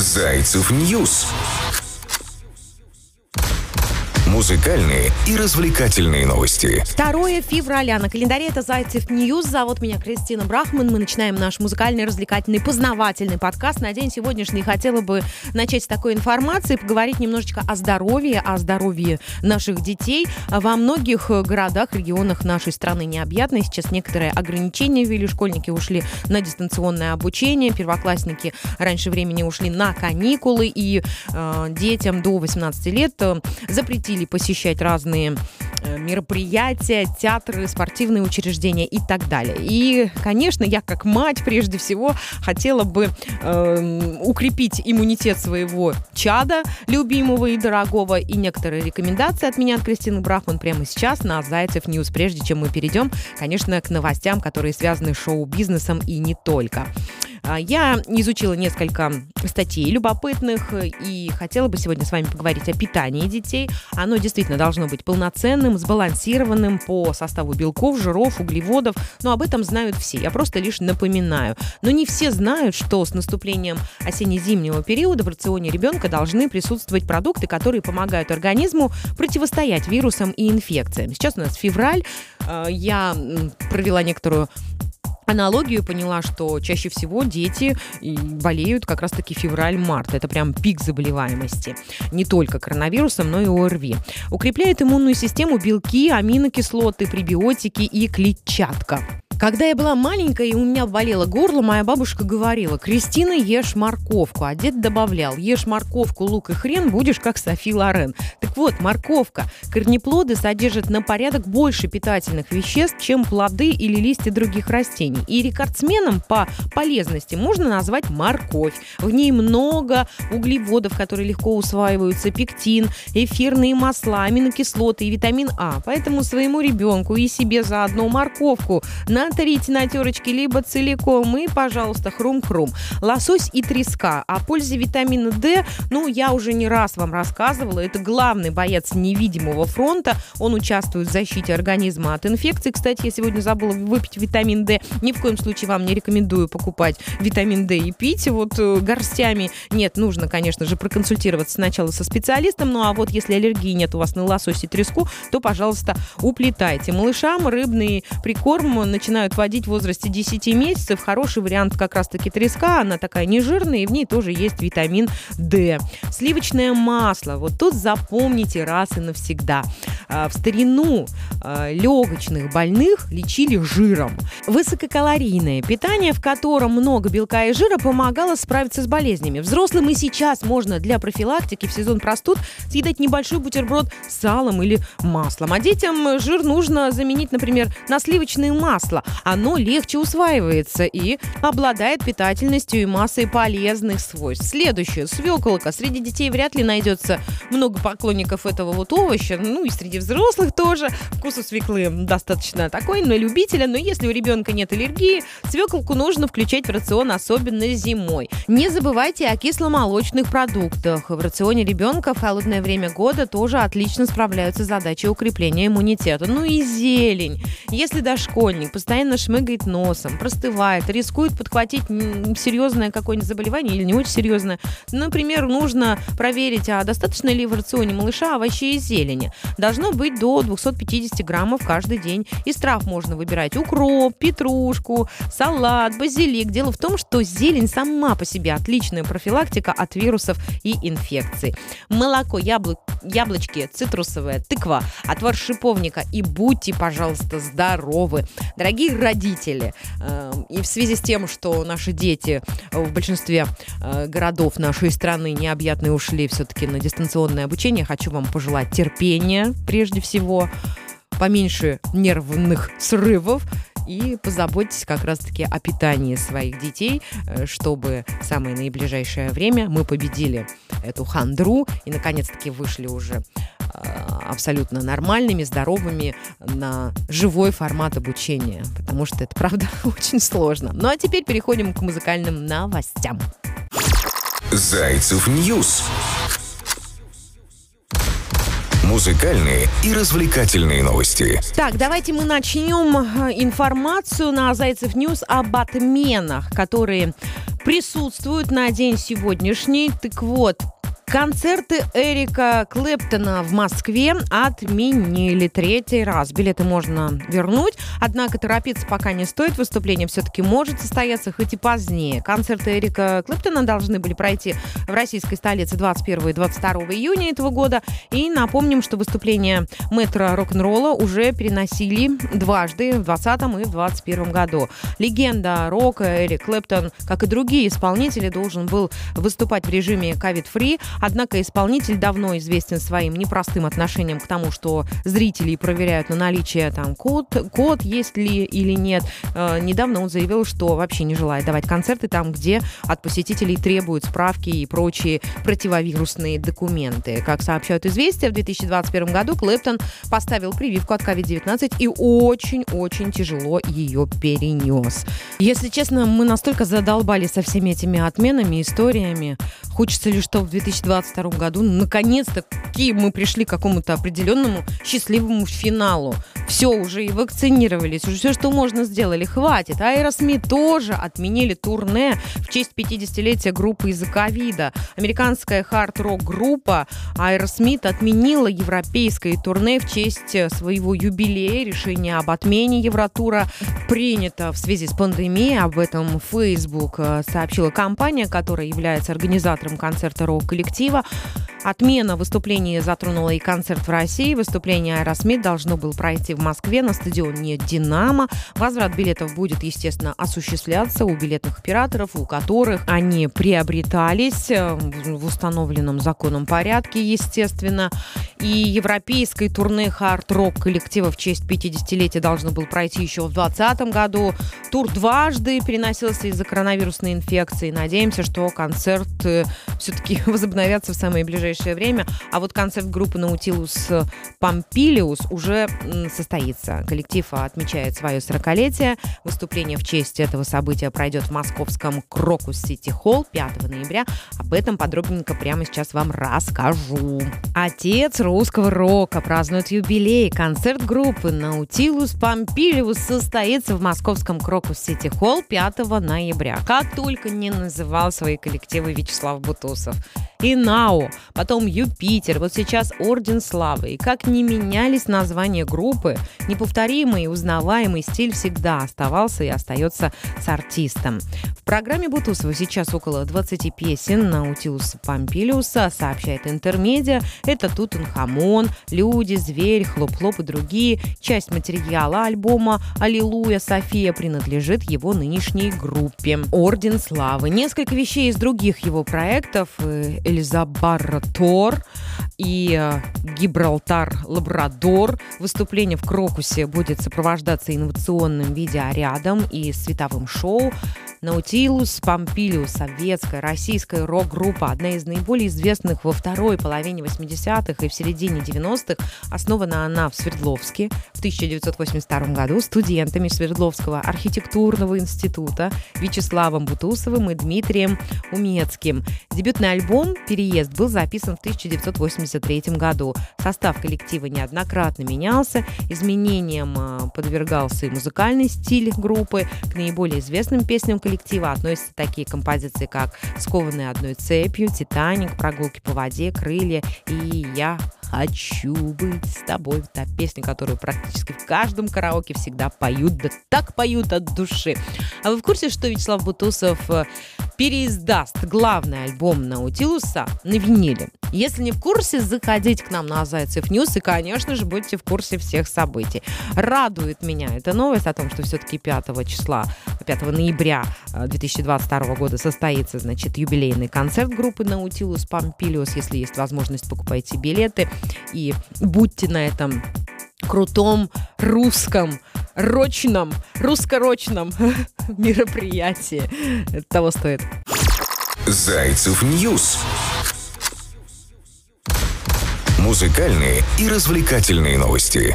Зайцев News. Музыкальные и развлекательные новости. 2 февраля. На календаре это Зайцев News. Зовут меня Кристина Брахман. Мы начинаем наш музыкальный, развлекательный, познавательный подкаст. На день сегодняшний хотела бы начать с такой информации, поговорить немножечко о здоровье, о здоровье наших детей. Во многих городах, регионах нашей страны необъятной. Сейчас некоторые ограничения ввели. Школьники ушли на дистанционное обучение. Первоклассники раньше времени ушли на каникулы. И э, детям до 18 лет э, запретили посещать разные э, мероприятия, театры, спортивные учреждения и так далее. И, конечно, я как мать прежде всего хотела бы э, укрепить иммунитет своего чада, любимого и дорогого, и некоторые рекомендации от меня, от Кристины Брахман, прямо сейчас на Зайцев News, прежде чем мы перейдем, конечно, к новостям, которые связаны с шоу-бизнесом и не только. А, я изучила несколько статей любопытных и хотела бы сегодня с вами поговорить о питании детей. Оно действительно должно быть полноценным, сбалансированным по составу белков, жиров, углеводов. Но об этом знают все. Я просто лишь напоминаю. Но не все знают, что с наступлением осенне-зимнего периода в рационе ребенка должны присутствовать продукты, которые помогают организму противостоять вирусам и инфекциям. Сейчас у нас февраль. А, я провела некоторую аналогию поняла, что чаще всего дети болеют как раз-таки февраль-март. Это прям пик заболеваемости. Не только коронавирусом, но и ОРВИ. Укрепляет иммунную систему белки, аминокислоты, пребиотики и клетчатка. Когда я была маленькая и у меня болело горло, моя бабушка говорила, Кристина, ешь морковку. А дед добавлял, ешь морковку, лук и хрен, будешь как Софи Лорен. Так вот, морковка. Корнеплоды содержат на порядок больше питательных веществ, чем плоды или листья других растений. И рекордсменом по полезности можно назвать морковь. В ней много углеводов, которые легко усваиваются, пектин, эфирные масла, аминокислоты и витамин А. Поэтому своему ребенку и себе заодно морковку на натрите на терочке, либо целиком. И, пожалуйста, хрум-хрум. Лосось и треска. О пользе витамина D, ну, я уже не раз вам рассказывала. Это главный боец невидимого фронта. Он участвует в защите организма от инфекций. Кстати, я сегодня забыла выпить витамин D. Ни в коем случае вам не рекомендую покупать витамин D и пить вот э, горстями. Нет, нужно, конечно же, проконсультироваться сначала со специалистом. Ну, а вот если аллергии нет у вас на лосось и треску, то, пожалуйста, уплетайте. Малышам рыбный прикорм начинает начинают водить в возрасте 10 месяцев, хороший вариант как раз-таки треска, она такая нежирная, и в ней тоже есть витамин D. Сливочное масло, вот тут запомните раз и навсегда. А, в старину а, легочных больных лечили жиром. Высококалорийное питание, в котором много белка и жира, помогало справиться с болезнями. Взрослым и сейчас можно для профилактики в сезон простуд съедать небольшой бутерброд с салом или маслом. А детям жир нужно заменить, например, на сливочное масло оно легче усваивается и обладает питательностью и массой полезных свойств. Следующее. Свеколка. Среди детей вряд ли найдется много поклонников этого вот овоща. Ну и среди взрослых тоже. Вкус у свеклы достаточно такой, на любителя. Но если у ребенка нет аллергии, свеколку нужно включать в рацион, особенно зимой. Не забывайте о кисломолочных продуктах. В рационе ребенка в холодное время года тоже отлично справляются с задачей укрепления иммунитета. Ну и зелень. Если дошкольник постоянно шмыгает носом, простывает, рискует подхватить серьезное какое-нибудь заболевание или не очень серьезное. Например, нужно проверить, а достаточно ли в рационе малыша овощей и зелени. Должно быть до 250 граммов каждый день. Из трав можно выбирать укроп, петрушку, салат, базилик. Дело в том, что зелень сама по себе отличная профилактика от вирусов и инфекций. Молоко, яблок, яблочки, цитрусовая, тыква, отвар шиповника и будьте, пожалуйста, здоровы. Дорогие родители, э, и в связи с тем, что наши дети в большинстве э, городов нашей страны необъятные ушли все-таки на дистанционное обучение, хочу вам пожелать терпения прежде всего, поменьше нервных срывов и позаботьтесь как раз-таки о питании своих детей, э, чтобы в самое наиближайшее время мы победили эту хандру и наконец-таки вышли уже абсолютно нормальными, здоровыми на живой формат обучения, потому что это, правда, очень сложно. Ну а теперь переходим к музыкальным новостям. Зайцев News. Музыкальные и развлекательные новости. Так, давайте мы начнем э, информацию на Зайцев News об отменах, которые присутствуют на день сегодняшний. Так вот, Концерты Эрика Клэптона в Москве отменили третий раз. Билеты можно вернуть, однако торопиться пока не стоит. Выступление все-таки может состояться хоть и позднее. Концерты Эрика Клэптона должны были пройти в российской столице 21 и 22 июня этого года. И напомним, что выступление мэтра рок-н-ролла уже переносили дважды в 2020 и в 2021 году. Легенда рока Эрик Клэптон, как и другие исполнители, должен был выступать в режиме COVID-free, Однако исполнитель давно известен своим непростым отношением к тому, что зрители проверяют на наличие там код, код есть ли или нет. Э, недавно он заявил, что вообще не желает давать концерты там, где от посетителей требуют справки и прочие противовирусные документы. Как сообщают известия, в 2021 году Клэптон поставил прививку от COVID-19 и очень-очень тяжело ее перенес. Если честно, мы настолько задолбали со всеми этими отменами, историями. Хочется ли, что в 2020 2022 году наконец-то мы пришли к какому-то определенному счастливому финалу. Все, уже и вакцинировались, уже все, что можно, сделали. Хватит. Аэросмит тоже отменили турне в честь 50-летия группы из-за ковида. Американская хард-рок группа Аэросмит отменила европейское турне в честь своего юбилея. Решение об отмене Евротура принято в связи с пандемией. Об этом Facebook э, сообщила компания, которая является организатором концерта рок-коллектива коллектива. Отмена выступления затронула и концерт в России. Выступление Аэросмит должно было пройти в Москве на стадионе «Динамо». Возврат билетов будет, естественно, осуществляться у билетных операторов, у которых они приобретались э, в установленном законом порядке, естественно. И европейское турне хард-рок коллектива в честь 50-летия должно было пройти еще в 2020 году. Тур дважды переносился из-за коронавирусной инфекции. Надеемся, что концерт э, все-таки возобновятся в самое ближайшее время. А вот концерт группы Наутилус Помпилиус уже состоится. Коллектив отмечает свое 40-летие. Выступление в честь этого события пройдет в московском Крокус Сити Холл 5 ноября. Об этом подробненько прямо сейчас вам расскажу. Отец русского рока празднует юбилей. Концерт группы Наутилус Помпилиус состоится в московском Крокус Сити Холл 5 ноября. Как только не называл свои коллективы Вячеслав Бутусов и Нао, потом Юпитер, вот сейчас Орден Славы. И как не менялись названия группы, неповторимый и узнаваемый стиль всегда оставался и остается с артистом. В программе Бутусова сейчас около 20 песен Наутилуса Помпилиуса, сообщает Интермедиа. Это Тутанхамон, Люди, Зверь, Хлоп-Хлоп и другие. Часть материала альбома «Аллилуйя София» принадлежит его нынешней группе «Орден Славы». Несколько вещей из других его проектов э, Элизабар Тор и э, Гибралтар Лабрадор. Выступление в Крокусе будет сопровождаться инновационным видеорядом и световым шоу. Наутилус Помпилиус, советская, российская рок-группа, одна из наиболее известных во второй половине 80-х и в середине 90-х. Основана она в Свердловске в 1982 году студентами Свердловского архитектурного института Вячеславом Бутусовым и Дмитрием Умецким. Дебютный альбом «Переезд» был записан в 1983 году. Состав коллектива неоднократно менялся, изменениям а, подвергался и музыкальный стиль группы. К наиболее известным песням коллектива относятся такие композиции, как «Скованные одной цепью», «Титаник», «Прогулки по воде», «Крылья» и «Я хочу быть с тобой». Та песня, которую практически в каждом караоке всегда поют, да так поют от души. А вы в курсе, что Вячеслав Бутусов э, переиздаст главный альбом Наутилуса на виниле. Если не в курсе, заходите к нам на Зайцев News и, конечно же, будьте в курсе всех событий. Радует меня эта новость о том, что все-таки 5 числа, 5 ноября 2022 э, года состоится, значит, юбилейный концерт группы Наутилус Помпилиус. Если есть возможность, покупайте билеты и будьте на этом крутом русском рочном, русско-рочном мероприятии. Это того стоит. Зайцев News. Музыкальные и развлекательные новости.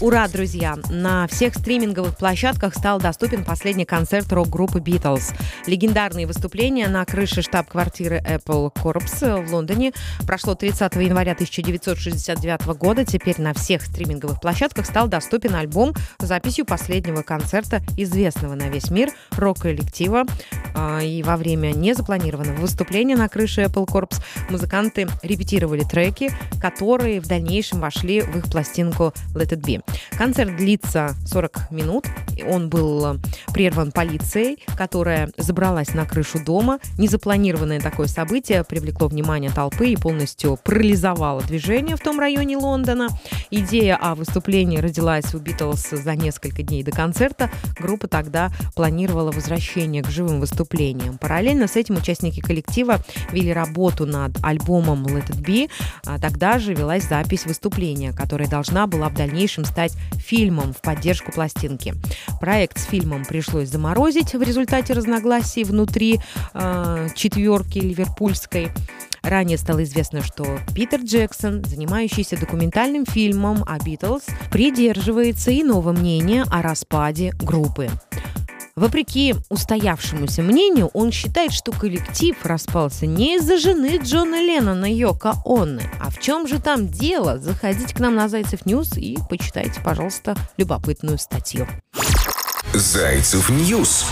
Ура, друзья! На всех стриминговых площадках стал доступен последний концерт рок-группы Beatles. Легендарные выступления на крыше штаб-квартиры Apple Corps в Лондоне прошло 30 января 1969 года. Теперь на всех стриминговых площадках стал доступен альбом с записью последнего концерта известного на весь мир рок-коллектива. А, и во время незапланированного выступления на крыше Apple Corps музыканты репетировали треки, которые в дальнейшем вошли в их пластинку Let It Be. Концерт длится 40 минут. Он был э, прерван полицией, которая забралась на крышу дома. Незапланированное такое событие привлекло внимание толпы и полностью парализовало движение в том районе Лондона. Идея о выступлении родилась у Битлз за несколько дней до концерта. Группа тогда планировала возвращение к живым выступлениям. Параллельно с этим участники коллектива вели работу над альбомом Let It Be. А тогда же велась запись выступления, которая должна была в дальнейшем стать фильмом в поддержку пластинки. Проект с фильмом пришлось заморозить в результате разногласий внутри э, четверки ливерпульской. Ранее стало известно, что Питер Джексон, занимающийся документальным фильмом о Битлз, придерживается иного мнения о распаде группы. Вопреки устоявшемуся мнению, он считает, что коллектив распался не из-за жены Джона Леннона Йоко Оно. А в чем же там дело? Заходите к нам на Зайцев News и почитайте, пожалуйста, любопытную статью. Зайцев News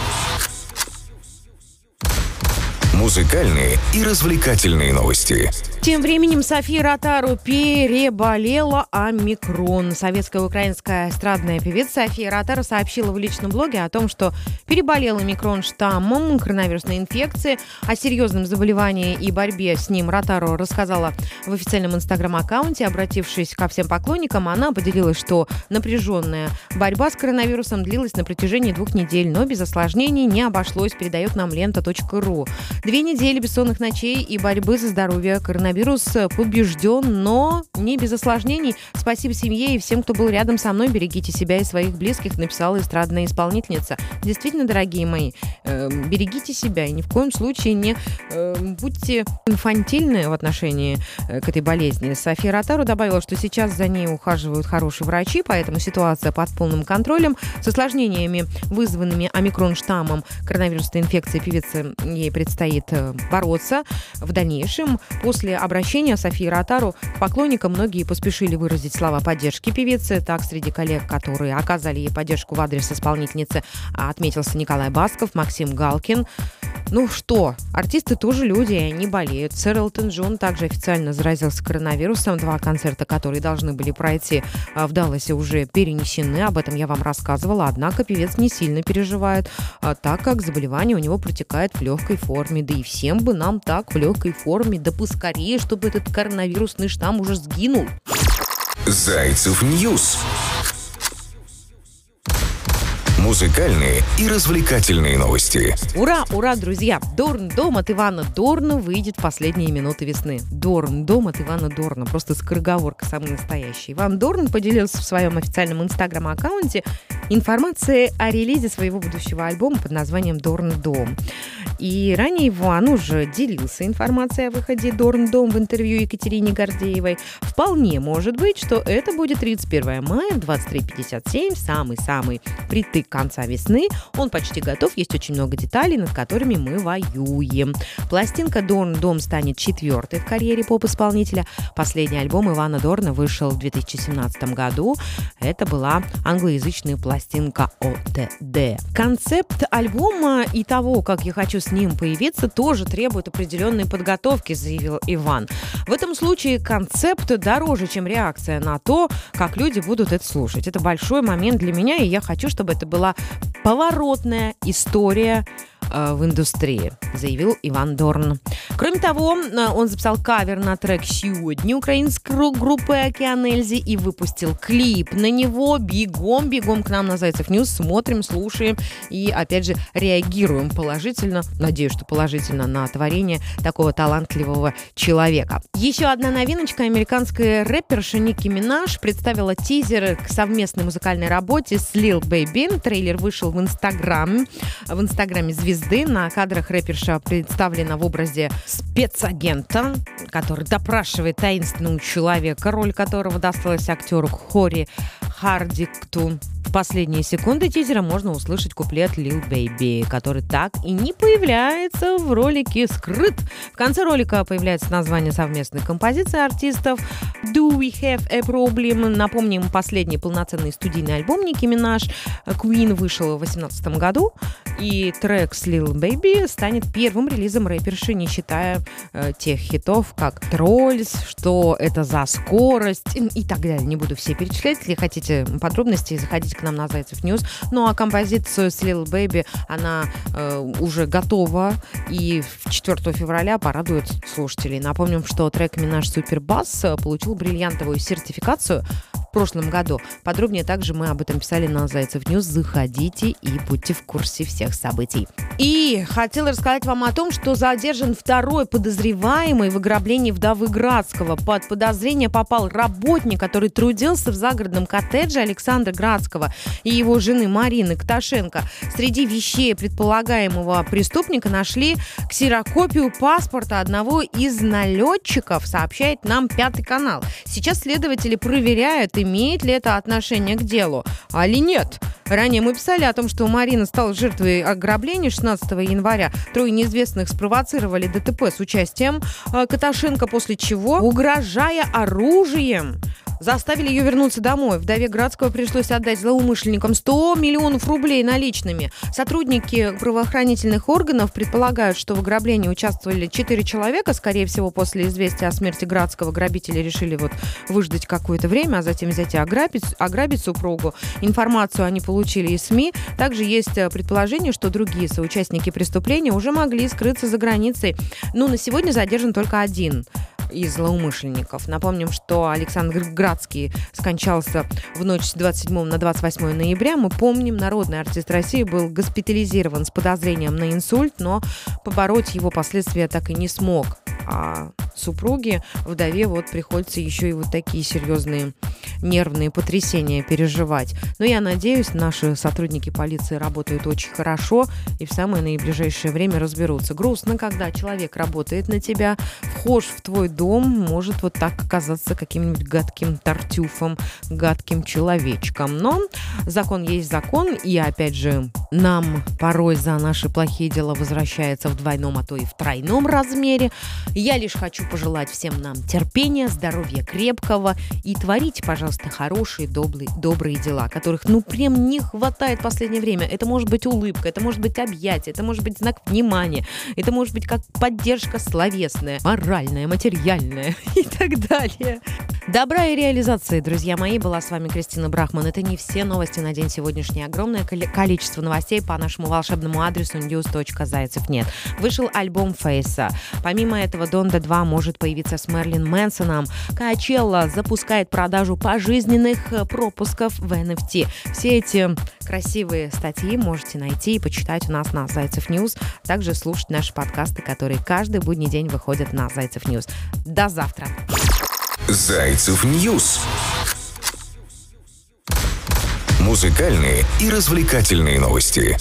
музыкальные и развлекательные новости. Тем временем София Ротару переболела омикрон. Советская украинская эстрадная певица София Ротару сообщила в личном блоге о том, что переболела омикрон штаммом коронавирусной инфекции. О серьезном заболевании и борьбе с ним Ротару рассказала в официальном инстаграм-аккаунте. Обратившись ко всем поклонникам, она поделилась, что напряженная борьба с коронавирусом длилась на протяжении двух недель, но без осложнений не обошлось, передает нам лента.ру. Две недели бессонных ночей и борьбы за здоровье. Коронавирус побежден, но не без осложнений. Спасибо семье и всем, кто был рядом со мной. Берегите себя и своих близких, написала эстрадная исполнительница. Действительно, дорогие мои, э, берегите себя и ни в коем случае не э, будьте инфантильны в отношении э, к этой болезни. София Ротару добавила, что сейчас за ней ухаживают хорошие врачи, поэтому ситуация под полным контролем. С осложнениями, вызванными омикрон-штаммом коронавирусной инфекции певицы ей предстоит предстоит э, бороться в дальнейшем. После обращения Софии Ротару к поклонникам многие поспешили выразить слова поддержки певицы. Так, среди коллег, которые оказали ей поддержку в адрес исполнительницы, отметился Николай Басков, Максим Галкин. Ну что, артисты тоже люди, и они болеют. Сэр Элтон Джон также официально заразился коронавирусом. Два концерта, которые должны были пройти а, в Далласе, уже перенесены. Об этом я вам рассказывала. Однако певец не сильно переживает, а, так как заболевание у него протекает в легкой форме. Да и всем бы нам так в легкой форме, да поскорее, чтобы этот коронавирусный штамм уже сгинул. Зайцев News музыкальные и развлекательные новости. Ура, ура, друзья! Дорн дом от Ивана Дорна выйдет в последние минуты весны. Дорн дом от Ивана Дорна. Просто скороговорка самый настоящий. Иван Дорн поделился в своем официальном инстаграм-аккаунте информацией о релизе своего будущего альбома под названием «Дорн дом». И ранее Иван уже делился информацией о выходе «Дорн дом» в интервью Екатерине Гордеевой. Вполне может быть, что это будет 31 мая, 23.57, самый-самый притык конца весны. Он почти готов, есть очень много деталей, над которыми мы воюем. Пластинка «Дорн Дом» станет четвертой в карьере поп-исполнителя. Последний альбом Ивана Дорна вышел в 2017 году. Это была англоязычная пластинка ОТД. Концепт альбома и того, как я хочу с ним появиться, тоже требует определенной подготовки, заявил Иван. В этом случае концепт дороже, чем реакция на то, как люди будут это слушать. Это большой момент для меня, и я хочу, чтобы это была поворотная история в индустрии, заявил Иван Дорн. Кроме того, э, он записал кавер на трек «Сегодня» украинской группы «Океан Эльзи» и выпустил клип на него. Бегом, бегом к нам на Зайцев News, смотрим, слушаем и, опять же, реагируем положительно, надеюсь, что положительно, на творение такого талантливого человека. Еще одна новиночка. Американская рэперша Ники Минаж представила тизер к совместной музыкальной работе с Lil Baby. Трейлер вышел в Инстаграме. В Инстаграме звезды звезды. На кадрах рэперша представлена в образе спецагента, который допрашивает таинственного человека, роль которого досталась актеру Хори Хардикту. В последние секунды тизера можно услышать куплет Lil Baby, который так и не появляется в ролике «Скрыт». В конце ролика появляется название совместной композиции артистов «Do We Have a Problem?». Напомним, последний полноценный студийный альбом Ники Минаж Queen вышел в 2018 году, и трек с Lil Baby станет первым релизом рэперши, не считая э, тех хитов, как «Trollz», «Что это за скорость?» и так далее. Не буду все перечислять. Если хотите подробностей, заходите к нам на Зайцев News. Ну а композицию с Lil Baby, она э, уже готова и 4 февраля порадует слушателей. Напомним, что трек Минаж «Super Bass» получил бриллиантовую сертификацию прошлом году. Подробнее также мы об этом писали на Зайцев News. Заходите и будьте в курсе всех событий. И хотела рассказать вам о том, что задержан второй подозреваемый в ограблении вдовы Градского. Под подозрение попал работник, который трудился в загородном коттедже Александра Градского и его жены Марины Коташенко. Среди вещей предполагаемого преступника нашли ксерокопию паспорта одного из налетчиков, сообщает нам Пятый канал. Сейчас следователи проверяют, имеет ли это отношение к делу, а ли нет. Ранее мы писали о том, что Марина стала жертвой ограбления 16 января. Трое неизвестных спровоцировали ДТП с участием э, Каташенко, после чего, угрожая оружием, заставили ее вернуться домой. Вдове Градского пришлось отдать злоумышленникам 100 миллионов рублей наличными. Сотрудники правоохранительных органов предполагают, что в ограблении участвовали 4 человека. Скорее всего, после известия о смерти Градского грабители решили вот выждать какое-то время, а затем взять и ограбить, ограбить супругу. Информацию они получили из СМИ. Также есть э, предположение, что другие соучастники преступления уже могли скрыться за границей. Но на сегодня задержан только один из злоумышленников. Напомним, что Александр Градский скончался в ночь с 27 на 28 ноября. Мы помним, народный артист России был госпитализирован с подозрением на инсульт, но побороть его последствия так и не смог. А супруге, вдове, вот приходится еще и вот такие серьезные нервные потрясения переживать. Но я надеюсь, наши сотрудники полиции работают очень хорошо и в самое наиближайшее время разберутся. Грустно, когда человек работает на тебя, вхож в твой дом, может вот так оказаться каким-нибудь гадким тартюфом, гадким человечком. Но закон есть закон, и опять же, нам порой за наши плохие дела возвращается в двойном, а то и в тройном размере. Я лишь хочу пожелать всем нам терпения, здоровья крепкого и творите, пожалуйста, хорошие, добрые, добрые дела, которых, ну, прям не хватает в последнее время. Это может быть улыбка, это может быть объятие, это может быть знак внимания, это может быть как поддержка словесная, моральная, материальная и так далее. Добра и реализации, друзья мои, была с вами Кристина Брахман. Это не все новости на день сегодняшний. Огромное количество новостей по нашему волшебному адресу news.зайцев нет. Вышел альбом Фейса. Помимо этого, Donda 2 может появиться с Мэрилин Мэнсоном. Coachella запускает продажу пожизненных э, пропусков в NFT. Все эти красивые статьи можете найти и почитать у нас на Зайцев News. Также слушать наши подкасты, которые каждый будний день выходят на Зайцев News. До завтра! Зайцев News. Музыкальные и развлекательные новости.